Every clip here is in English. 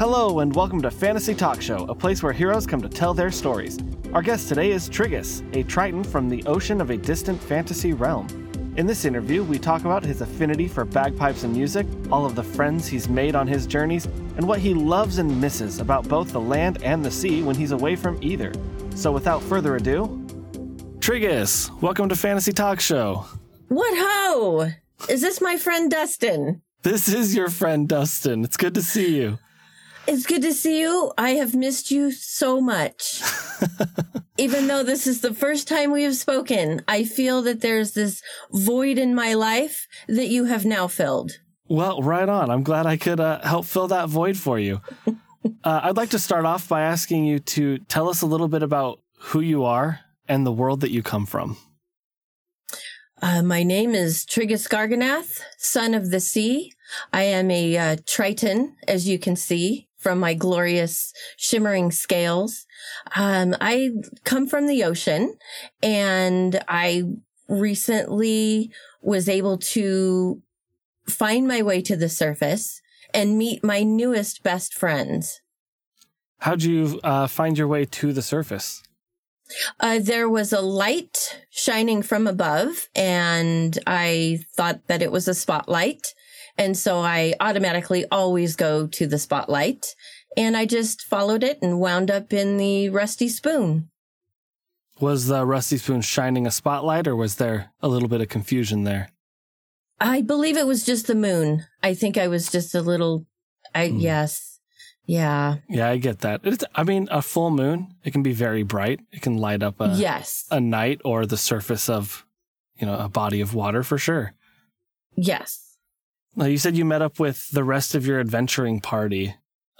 Hello, and welcome to Fantasy Talk Show, a place where heroes come to tell their stories. Our guest today is Trigus, a Triton from the ocean of a distant fantasy realm. In this interview, we talk about his affinity for bagpipes and music, all of the friends he's made on his journeys, and what he loves and misses about both the land and the sea when he's away from either. So, without further ado, Trigus, welcome to Fantasy Talk Show. What ho! Is this my friend Dustin? This is your friend Dustin. It's good to see you. It's good to see you. I have missed you so much. Even though this is the first time we have spoken, I feel that there's this void in my life that you have now filled. Well, right on. I'm glad I could uh, help fill that void for you. Uh, I'd like to start off by asking you to tell us a little bit about who you are and the world that you come from. Uh, my name is Trigus Garganath, son of the sea. I am a uh, Triton, as you can see from my glorious shimmering scales. Um, I come from the ocean and I recently was able to find my way to the surface and meet my newest best friends. How'd you uh, find your way to the surface? Uh, there was a light shining from above, and I thought that it was a spotlight. And so I automatically always go to the spotlight. And I just followed it and wound up in the rusty spoon. Was the rusty spoon shining a spotlight, or was there a little bit of confusion there? I believe it was just the moon. I think I was just a little, I, mm. yes. Yeah. Yeah, I get that. It's, I mean, a full moon, it can be very bright. It can light up a, yes. a night or the surface of, you know, a body of water for sure. Yes. Now, you said you met up with the rest of your adventuring party.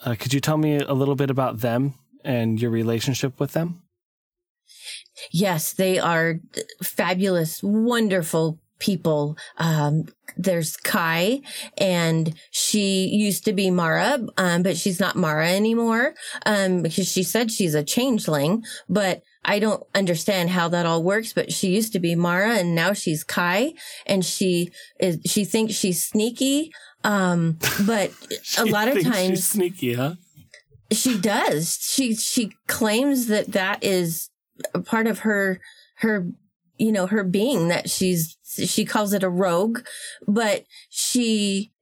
Uh, could you tell me a little bit about them and your relationship with them? Yes, they are fabulous, wonderful people. Um, there's Kai, and she used to be Mara, um, but she's not Mara anymore um, because she said she's a changeling. But I don't understand how that all works. But she used to be Mara, and now she's Kai, and she is she thinks she's sneaky. Um, but a lot of times she's sneaky, huh? She does. She she claims that that is a part of her her you know her being that she's she calls it a rogue, but she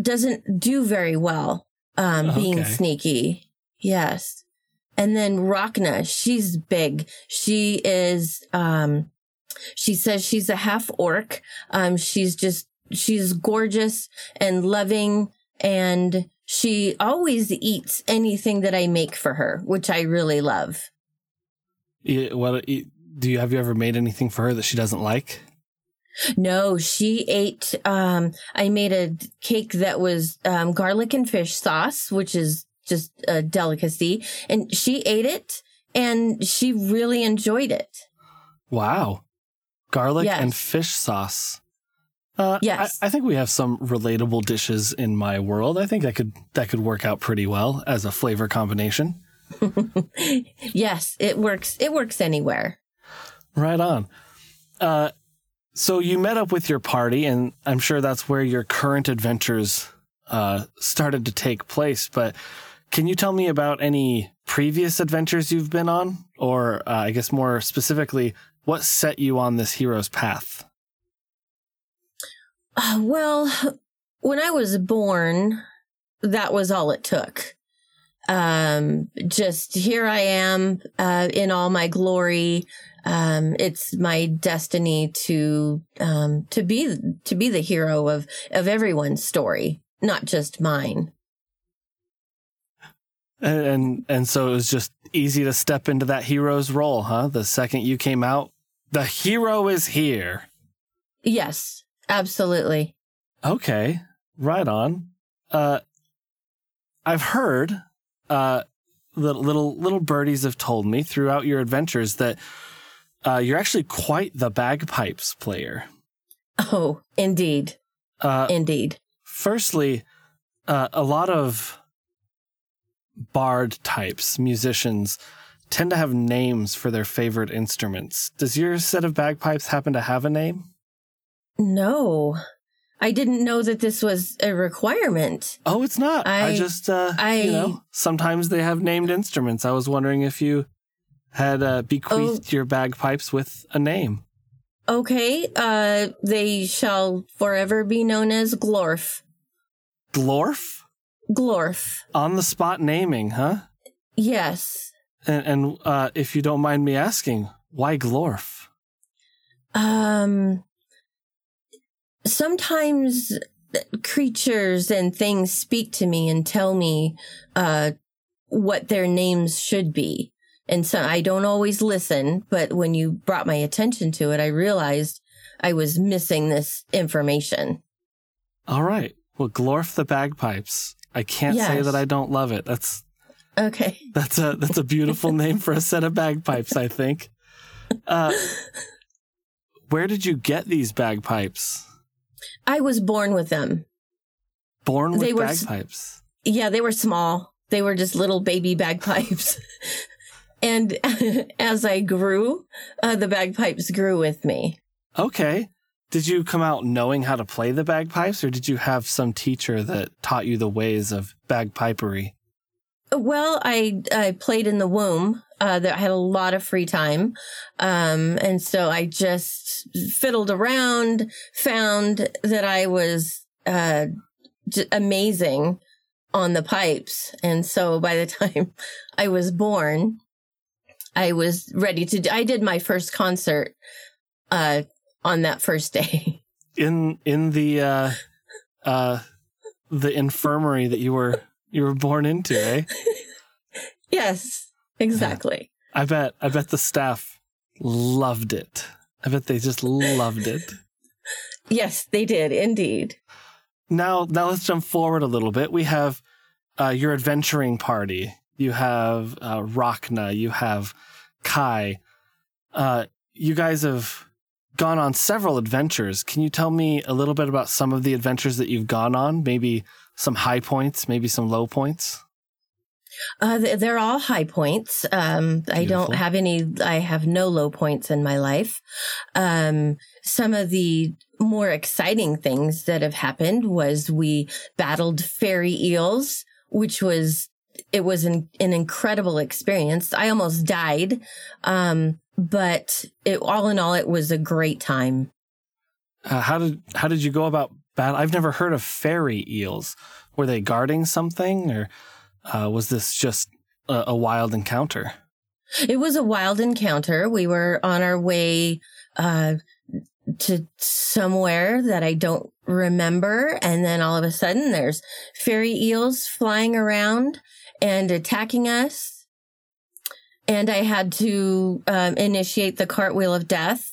doesn't do very well um, okay. being sneaky. Yes. And then Rachna, she's big. She is, um, she says she's a half orc. Um, she's just, she's gorgeous and loving and she always eats anything that I make for her, which I really love. Yeah, well, do you have you ever made anything for her that she doesn't like? No, she ate. Um, I made a cake that was um, garlic and fish sauce, which is just a delicacy, and she ate it, and she really enjoyed it. Wow, garlic yes. and fish sauce. Uh, yes, I, I, think we have some relatable dishes in my world. I think that could that could work out pretty well as a flavor combination. yes, it works. It works anywhere. Right on. Uh, so you met up with your party, and I'm sure that's where your current adventures uh, started to take place. But can you tell me about any previous adventures you've been on, or uh, I guess more specifically, what set you on this hero's path? Uh, well, when I was born, that was all it took. Um, just here I am uh, in all my glory, um, it's my destiny to um, to be to be the hero of of everyone's story, not just mine. And, and and so it was just easy to step into that hero's role, huh? The second you came out, the hero is here. Yes, absolutely. Okay, right on. Uh, I've heard, uh, little little little birdies have told me throughout your adventures that uh, you're actually quite the bagpipes player. Oh, indeed. Uh, indeed. Firstly, uh, a lot of bard types, musicians, tend to have names for their favorite instruments. Does your set of bagpipes happen to have a name? No. I didn't know that this was a requirement. Oh, it's not. I, I- just, uh, I- you know, sometimes they have named instruments. I was wondering if you had uh, bequeathed Oh. your bagpipes with a name. Okay, uh, they shall forever be known as Glorf. Glorf? Glorf. On the spot naming, huh? Yes. And, and uh, if you don't mind me asking, why Glorf? Um, sometimes creatures and things speak to me and tell me, uh, what their names should be. And so I don't always listen, but when you brought my attention to it, I realized I was missing this information. All right. Well, Glorf the bagpipes. I can't say that I don't love it. That's Okay. that's a that's a beautiful name for a set of bagpipes. I think. Uh, where did you get these bagpipes? I was born with them. Born with They were bagpipes. Yeah, they were small. They were just little baby bagpipes. and as I grew, uh, the bagpipes grew with me. Okay. Did you come out knowing how to play the bagpipes, or did you have some teacher that taught you the ways of bagpipery? Well, I I played in the womb. Uh, that I had a lot of free time, um, and so I just fiddled around. Found that I was uh, j- amazing on the pipes, and so by the time I was born, I was ready to. I did my first concert uh, on that first day. In in the uh, uh, the infirmary that you were you were born into, eh? yes, exactly. I bet I bet the staff loved it. I bet they just loved it. Yes, they did indeed. Now now let's jump forward a little bit. We have uh, your adventuring party. You have uh, Rachna. You have Kai. Uh, you guys have gone on several adventures. Can you tell me a little bit about some of the adventures that you've gone on? Maybe some high points, maybe some low points. Uh, they're all high points. Um, I don't have any, I have no low points in my life. Um, some of the more exciting things that have happened was we battled fairy eels, which was, it was an, an incredible experience. I almost died. Um, but it, all in all, it was a great time. Uh, how did how did you go about battle? I've never heard of fairy eels. Were they guarding something, or uh, was this just a, a wild encounter? It was a wild encounter. We were on our way uh, to somewhere that I don't remember. And then all of a sudden, there's fairy eels flying around and attacking us. And I had to um, initiate the cartwheel of death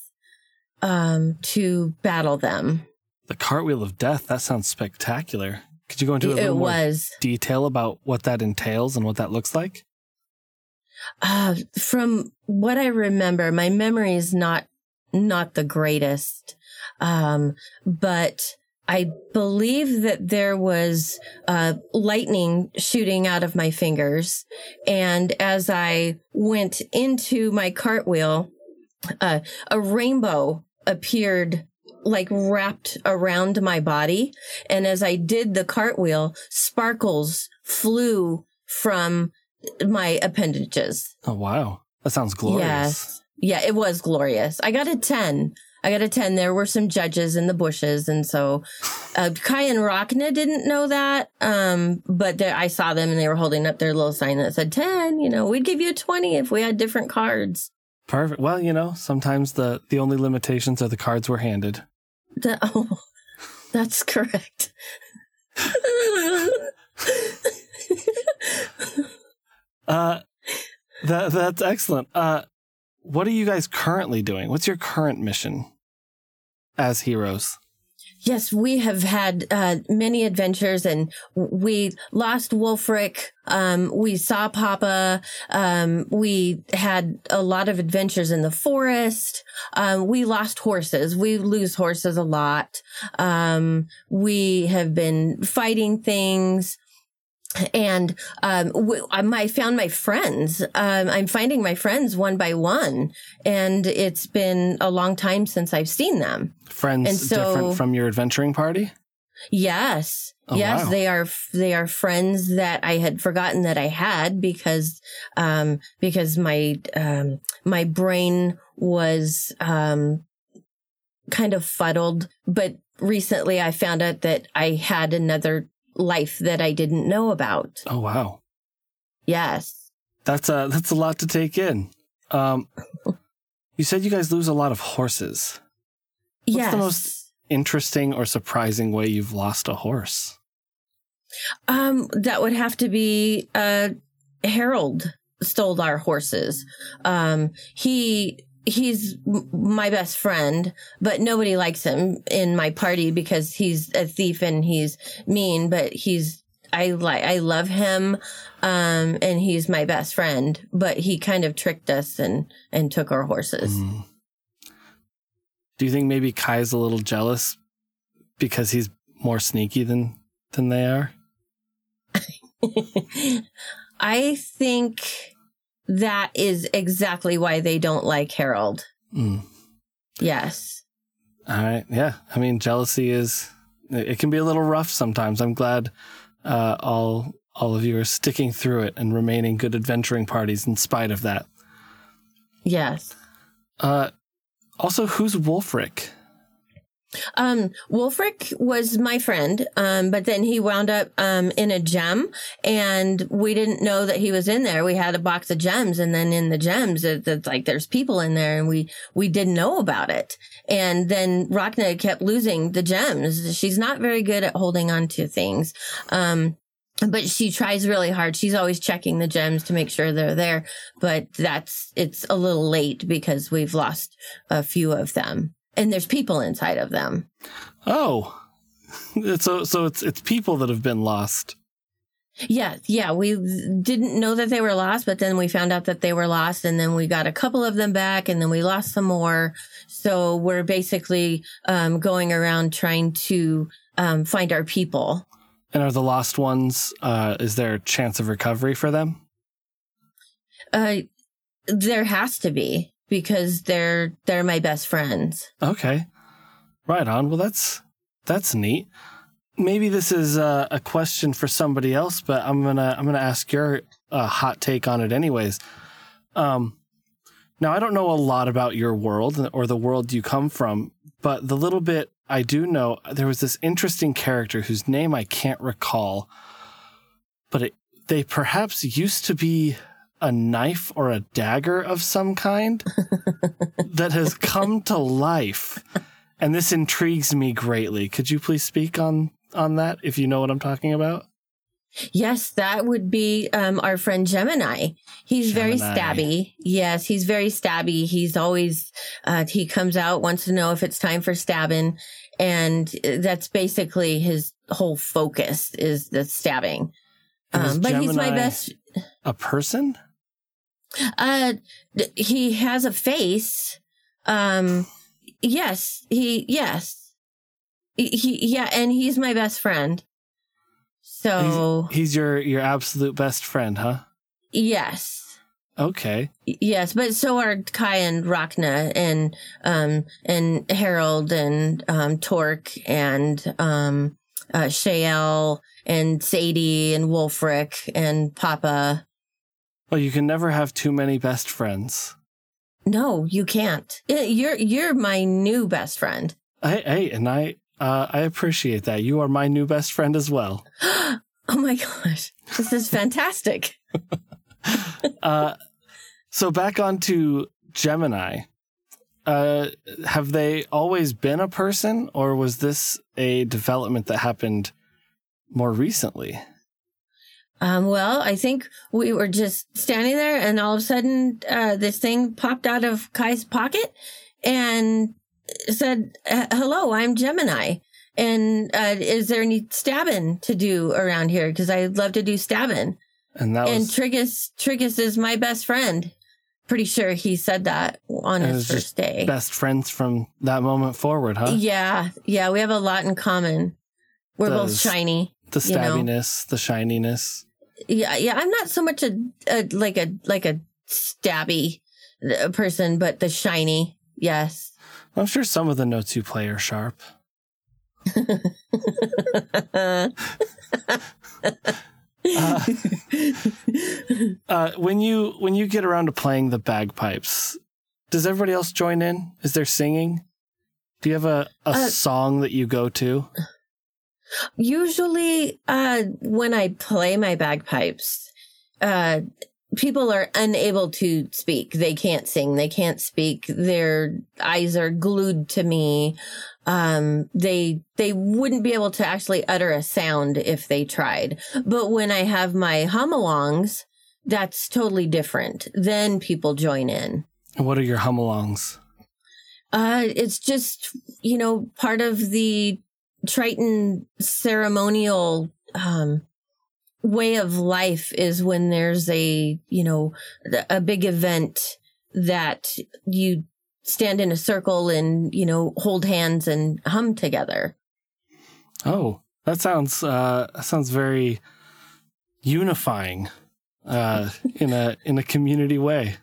um, to battle them. The cartwheel of death. That sounds spectacular. Could you go into a It little more detail about what that entails and what that looks like? Uh, from what I remember, my memory is not not the greatest, um, but I believe that there was uh, lightning shooting out of my fingers, and as I went into my cartwheel, uh, a rainbow appeared like wrapped around my body, and as I did the cartwheel, sparkles flew from my appendages. Oh wow, that sounds glorious. Yes. Yeah, it was glorious. I got a 10. I got a 10. There were some judges in the bushes. And so, uh, Kai and Rachna didn't know that. Um, but there, I saw them and they were holding up their little sign that said 10. You know, we'd give you a 20 if we had different cards. Perfect. Well, you know, sometimes the the only limitations are the cards we're handed. The- oh, that's correct. Uh, that that's excellent. Uh, what are you guys currently doing? What's your current mission as heroes? Yes, we have had uh, many adventures, and we lost Wolfric. Um, we saw Papa. Um, we had a lot of adventures in the forest. Um, we lost horses. We lose horses a lot. Um, we have been fighting things. And um, w- I found my friends. Um, I'm finding my friends one by one, and it's been a long time since I've seen them. Friends so- different from your adventuring party? Yes. Oh, yes, wow. they are they are friends that I had forgotten that I had because um because my um my brain was um kind of fuddled, but recently I found out that I had another life that I didn't know about. Oh wow. Yes. That's a that's a lot to take in. Um, you said you guys lose a lot of horses. What's yes. the most interesting or surprising way you've lost a horse? Um, that would have to be uh Harold stole our horses. Um, he he's my best friend, but nobody likes him in my party because he's a thief and he's mean. But he's I like I love him, um, and he's my best friend. But he kind of tricked us and and took our horses. Mm. Do you think maybe Kai's a little jealous because he's more sneaky than than they are? I think that is exactly why they don't like Harold. Mm. Yes. All right. Yeah. I mean, jealousy is it it can be a little rough sometimes. I'm glad uh, all all of you are sticking through it and remaining good adventuring parties in spite of that. Yes. Uh, also, who's Wolfric? Um, Wolfric was my friend, um, but then he wound up um, in a gem, and we didn't know that he was in there. We had a box of gems, and then in the gems, it, it's like there's people in there, and we we didn't know about it. And then Rachna kept losing the gems. She's not very good at holding on to things. Um, but she tries really hard. She's always checking the gems to make sure they're there. But that's, it's a little late because we've lost a few of them and there's people inside of them. Oh, so so it's it's people that have been lost. Yeah. Yeah. We didn't know that they were lost, but then we found out that they were lost and then we got a couple of them back and then we lost some more. So we're basically, um, going around trying to, um, find our people. And are the lost ones? Uh, is there a chance of recovery for them? Uh, there has to be because they're, they're my best friends. Okay, right on. Well, that's that's neat. Maybe this is uh, a question for somebody else, but I'm gonna I'm gonna ask your uh, hot take on it anyways. Um, now I don't know a lot about your world or the world you come from, but the little bit I do know, there was this interesting character whose name I can't recall, but it, they perhaps used to be a knife or a dagger of some kind that has come to life. And this intrigues me greatly. Could you please speak on on that if you know what I'm talking about? Yes, that would be um, our friend Gemini. He's very stabby. Yes, he's very stabby. He's always, uh, he comes out, wants to know if it's time for stabbing. And that's basically his whole focus is the stabbing. Um, but he's my best. A person? Uh, he has a face. Um, yes, he, yes. He, he, yeah, and he's my best friend. So, He's, he's your your absolute best friend, huh? yes. Okay. Yes, but so are Kai and Rachna and um and Harold and um Torque and um uh Shael and Sadie and Wolfric and Papa. Well, you can never have too many best friends. No, you can't. You're you're my new best friend. Hey, hey, and I uh, I appreciate that. You are my new best friend as well. oh my gosh. This is fantastic. Uh, so back on to Gemini. Uh, have they always been a person, or was this a development that happened more recently? Um, well, I think we were just standing there and all of a sudden, uh, this thing popped out of Kai's pocket and said, "Uh, hello, I'm Gemini. And, uh, is there any stabbing to do around here? Cause I'd love to do stabbing. And that and was Trigus, Trigus is my best friend. Pretty sure he said that on And his first day. best friends from that moment forward, huh? Yeah. Yeah. We have a lot in common. We're both shiny. The you know. stabbiness, the shininess. Yeah, yeah. I'm not so much a, a like a like a stabby uh, person, but the shiny. Yes. I'm sure some of the notes you play are sharp. Uh, uh, when you when you get around to playing the bagpipes, does everybody else join in? Is there singing? Do you have a, a Uh, song that you go to? Usually, uh, when I play my bagpipes, uh, people are unable to speak. They can't sing. They can't speak. Their eyes are glued to me. Um, they, they wouldn't be able to actually utter a sound if they tried. But when I have my hum-alongs, that's totally different. Then people join in. And what are your hum-alongs? Uh, it's just, you know, part of the Triton ceremonial, um, way of life is when there's a, you know, a big event that you stand in a circle and, you know, hold hands and hum together. Oh, that sounds uh, that sounds very unifying uh, in a in a community way.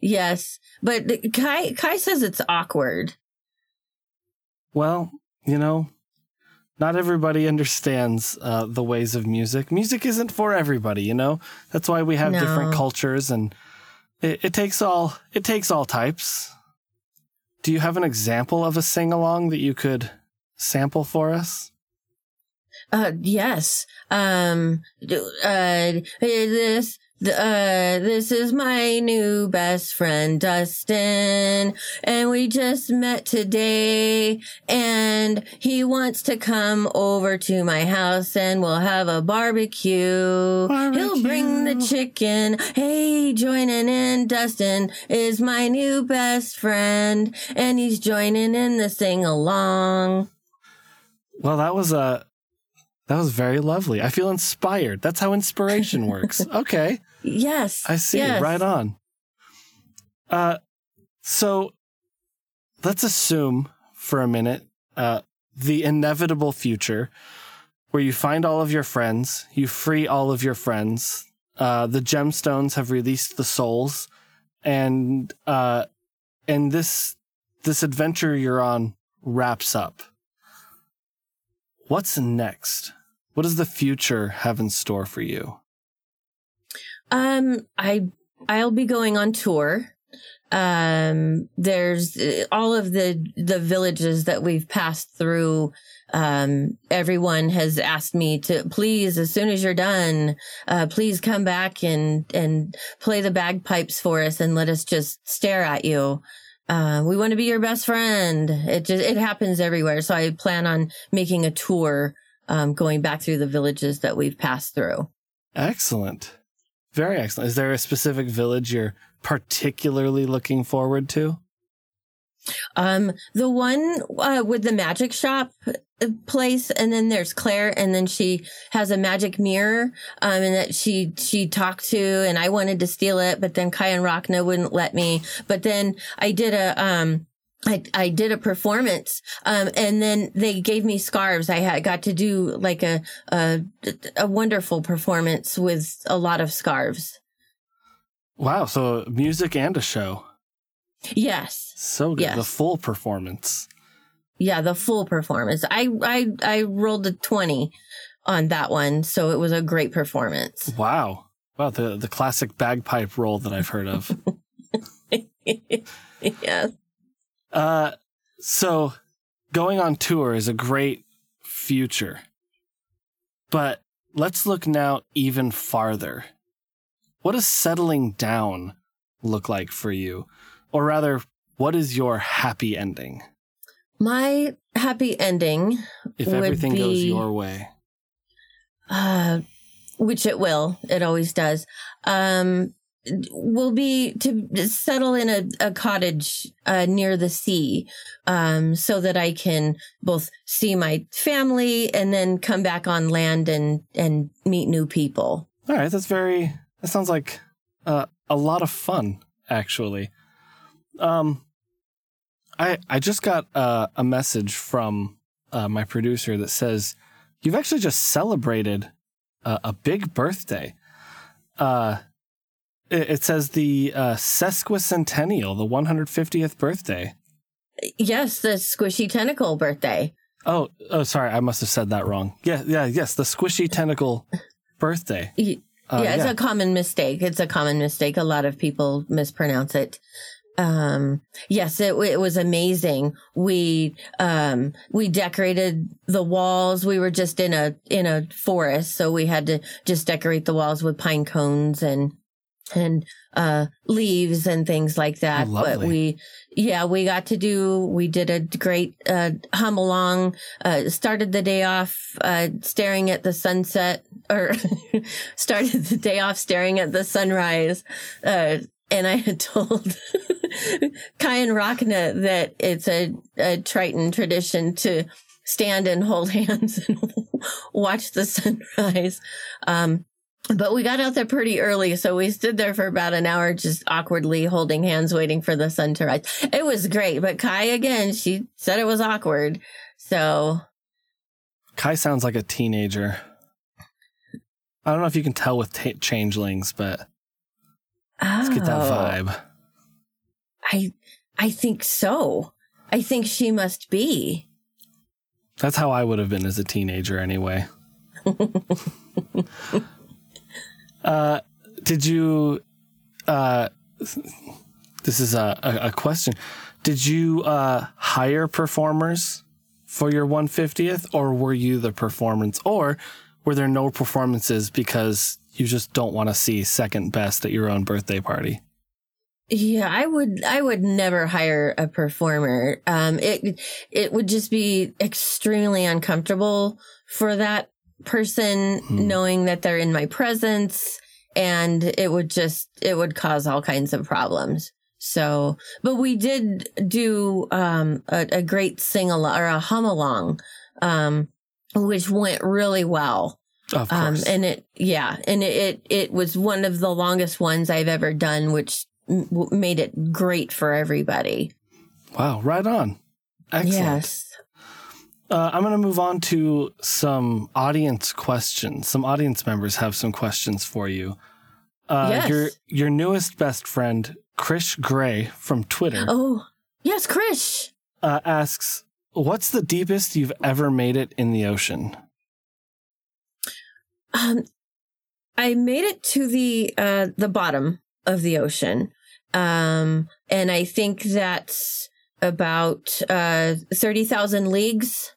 Yes. But Kai, Kai says it's awkward. Well, you know, not everybody understands uh, the ways of music. Music isn't for everybody, you know. That's why we have different cultures, and it, it takes all it takes all types. Do you have an example of a sing along that you could sample for us? Uh, yes. Um, uh, this, uh, this is my new best friend, Dustin, and we just met today, and he wants to come over to my house and we'll have a barbecue. He'll bring the chicken. Hey, joining in, Dustin is my new best friend, and he's joining in the sing along. Well, that was a that was very lovely. I feel inspired. That's how inspiration works. Okay. Yes. I see. yes. Right on. Uh, so let's assume for a minute uh, the inevitable future where you find all of your friends, you free all of your friends. Uh, the gemstones have released the souls, and uh, and this this adventure you're on wraps up. What's next? What does the future have in store for you? Um, I I'll be going on tour. Um, there's uh, all of the the villages that we've passed through. Um, everyone has asked me to please, as soon as you're done, uh, please come back and and play the bagpipes for us and let us just stare at you. Uh, we want to be your best friend. It just it happens everywhere. So I plan on making a tour, um, going back through the villages that we've passed through. Excellent. Very excellent. Is there a specific village you're particularly looking forward to? Um, the one uh, with the magic shop place, and then there's Claire, and then she has a magic mirror, um, and that she she talked to, and I wanted to steal it, but then Kai and Rachna wouldn't let me. But then I did a um. I, I did a performance, um, and then they gave me scarves. I had got to do like a, a, a wonderful performance with a lot of scarves. Wow, so music and a show. Yes. So good. Yes. The full performance. Yeah, the full performance. I I I rolled a 20 on that one, so it was a great performance. Wow. Wow, the, the classic bagpipe roll that I've heard of. yes. uh, so going on tour is a great future. But let's look now even farther. What does settling down look like for you? Or rather, what is your happy ending? My happy ending, If Would everything goes be- your way. uh which it will, it always does. Um will be to settle in a, a cottage uh, near the sea um, so that I can both see my family and then come back on land and, and meet new people. All right, that's very. That sounds like uh, a lot of fun, actually. Um, I I just got uh, a message from uh, my producer that says you've actually just celebrated uh, a big birthday. Uh, it, it says the uh, sesquicentennial, the 150th birthday. Yes, the squishy tentacle birthday. Oh, oh, sorry, I must have said that wrong. Yeah, yeah, yes, the squishy tentacle birthday. Uh, yeah, it's yeah. a common mistake. It's a common mistake. A lot of people mispronounce it. Um, yes, it, it was amazing. We, um, we decorated the walls. We were just in a, in a forest. So we had to just decorate the walls with pine cones and, and, uh, leaves and things like that. Oh, but we, yeah, we got to do, we did a great, uh, hum along, uh, started the day off, uh, staring at the sunset or started the day off staring at the sunrise, uh, and I had told Kai and Rachna that it's a, a Triton tradition to stand and hold hands and watch the sunrise. Um, but we got out there pretty early, so we stood there for about an hour, just awkwardly holding hands, waiting for the sun to rise. It was great, but Kai again, she said it was awkward. So Kai sounds like a teenager. I don't know if you can tell with t- changelings, but Let's get that oh. vibe. I I think so. I think she must be. That's how I would have been as a teenager anyway. uh, did you uh, this is a, a, a question. Did you uh, hire performers for your 150th or were you the performance or were there no performances because you just don't want to see second best at your own birthday party. Yeah, I would I would never hire a performer. Um it it would just be extremely uncomfortable for that person hmm. knowing that they're in my presence and it would just it would cause all kinds of problems. So, but we did do um a, a great sing along or a hum along um which went really well. Of um, course. Um, and it, yeah, and it, it, it was one of the longest ones I've ever done, which m- made it great for everybody. Wow. Right on. Excellent. Yes. Uh, I'm going to move on to some audience questions. Some audience members have some questions for you. Uh, yes. Your your newest best friend, Krish Gray from Twitter. Oh, yes, Krish uh, asks, "What's the deepest you've ever made it in the ocean?" Um, I made it to the uh, the bottom of the ocean, um, and I think that's about uh, thirty thousand leagues.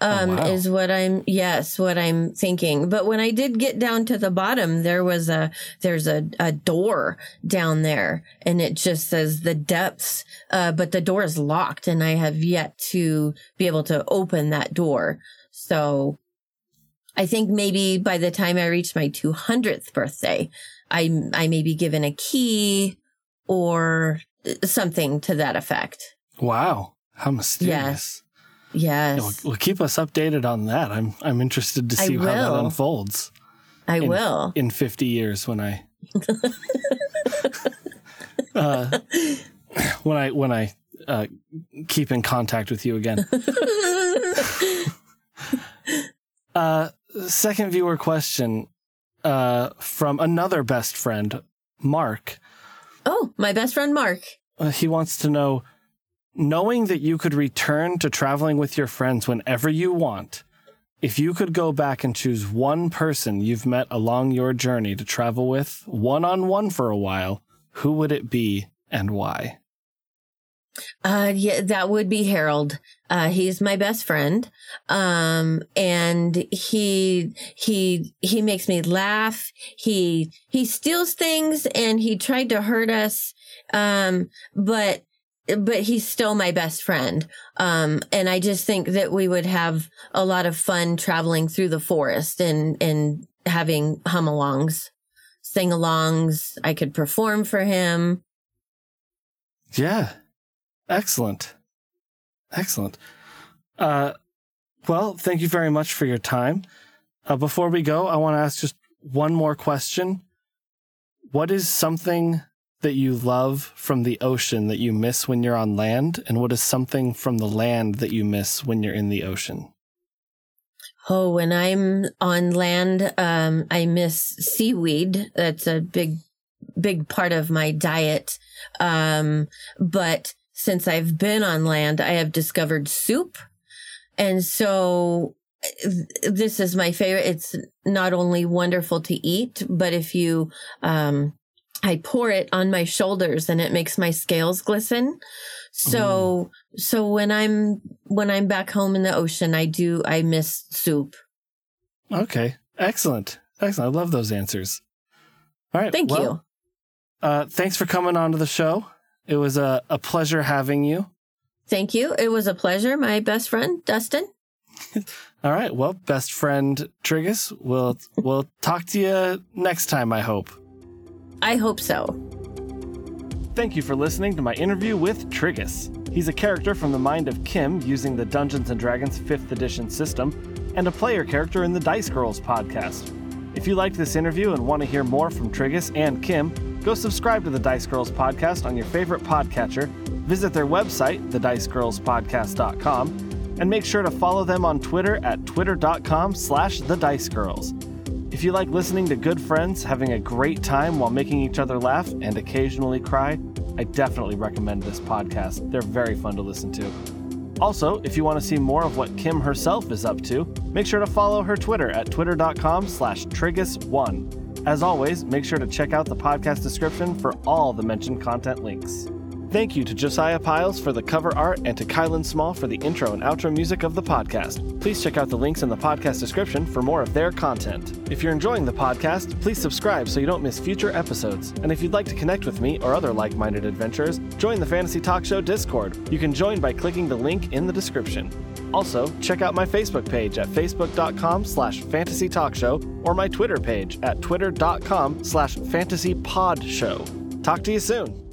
Oh, um, oh, wow. is what I'm, yes, what I'm thinking. But when I did get down to the bottom, there was a, there's a, a door down there and it just says the depths. Uh, but the door is locked and I have yet to be able to open that door. So I think maybe by the time I reach my 200th birthday, I, I may be given a key or something to that effect. Wow. How mysterious. Yes. Yes. well, well, keep us updated on that. I'm, I'm interested to see how that unfolds. I in, will. In 50 years when I, uh, when I, when I, uh, keep in contact with you again. uh, second viewer question uh, from another best friend, Mark. Oh, my best friend, Mark. Uh, he wants to know knowing that you could return to traveling with your friends whenever you want, if you could go back and choose one person you've met along your journey to travel with one on one for a while, who would it be and why? Uh, yeah, that would be Harold. Uh, he's my best friend. Um, and he, he, he makes me laugh. He, he steals things and he tried to hurt us. Um, but, but he's still my best friend. Um, and I just think that we would have a lot of fun traveling through the forest and, and having hum alongs, sing alongs. I could perform for him. Yeah. Excellent. Excellent. Uh, well, thank you very much for your time. Uh, before we go, I want to ask just one more question. What is something that you love from the ocean that you miss when you're on land? And what is something from the land that you miss when you're in the ocean? Oh, when I'm on land, um, I miss seaweed. That's a big, big part of my diet. Um, but since I've been on land, I have discovered soup And so this is my favorite. It's not only wonderful to eat, but if you, um, I pour it on my shoulders and it makes my scales glisten. So, mm. so when I'm, when I'm back home in the ocean, I do, I miss soup. Okay. Excellent. Excellent. I love those answers. All right. Thank well, you. Uh, thanks for coming on to the show. It was a, a pleasure having you. Thank you. It was a pleasure, my best friend, Dustin. All right. Well, best friend Trigus, we'll we'll talk to you next time, I hope. I hope so. Thank you for listening to my interview with Trigus. He's a character from the mind of Kim using the Dungeons and Dragons 5th edition system and a player character in the Dice Girls podcast. If you liked this interview and want to hear more from Trigus and Kim, go subscribe to the Dice Girls podcast on your favorite podcatcher, visit their website, thedicegirlspodcast.com, and make sure to follow them on Twitter at twitter.com slash thedicegirls. If you like listening to good friends having a great time while making each other laugh and occasionally cry, I definitely recommend this podcast. They're very fun to listen to. Also, if you want to see more of what Kim herself is up to, make sure to follow her Twitter at twitter.com slash trigus1. As always, make sure to check out the podcast description for all the mentioned content links. Thank you to Josiah Piles for the cover art and to Kylan Small for the intro and outro music of the podcast. Please check out the links in the podcast description for more of their content. If you're enjoying the podcast, please subscribe so you don't miss future episodes. And if you'd like to connect with me or other like minded adventurers, join the Fantasy Talk Show Discord. You can join by clicking the link in the description. Also, check out my Facebook page at facebook.com slash fantasy talk show or my Twitter page at twitter.com slash fantasy pod show. Talk to you soon.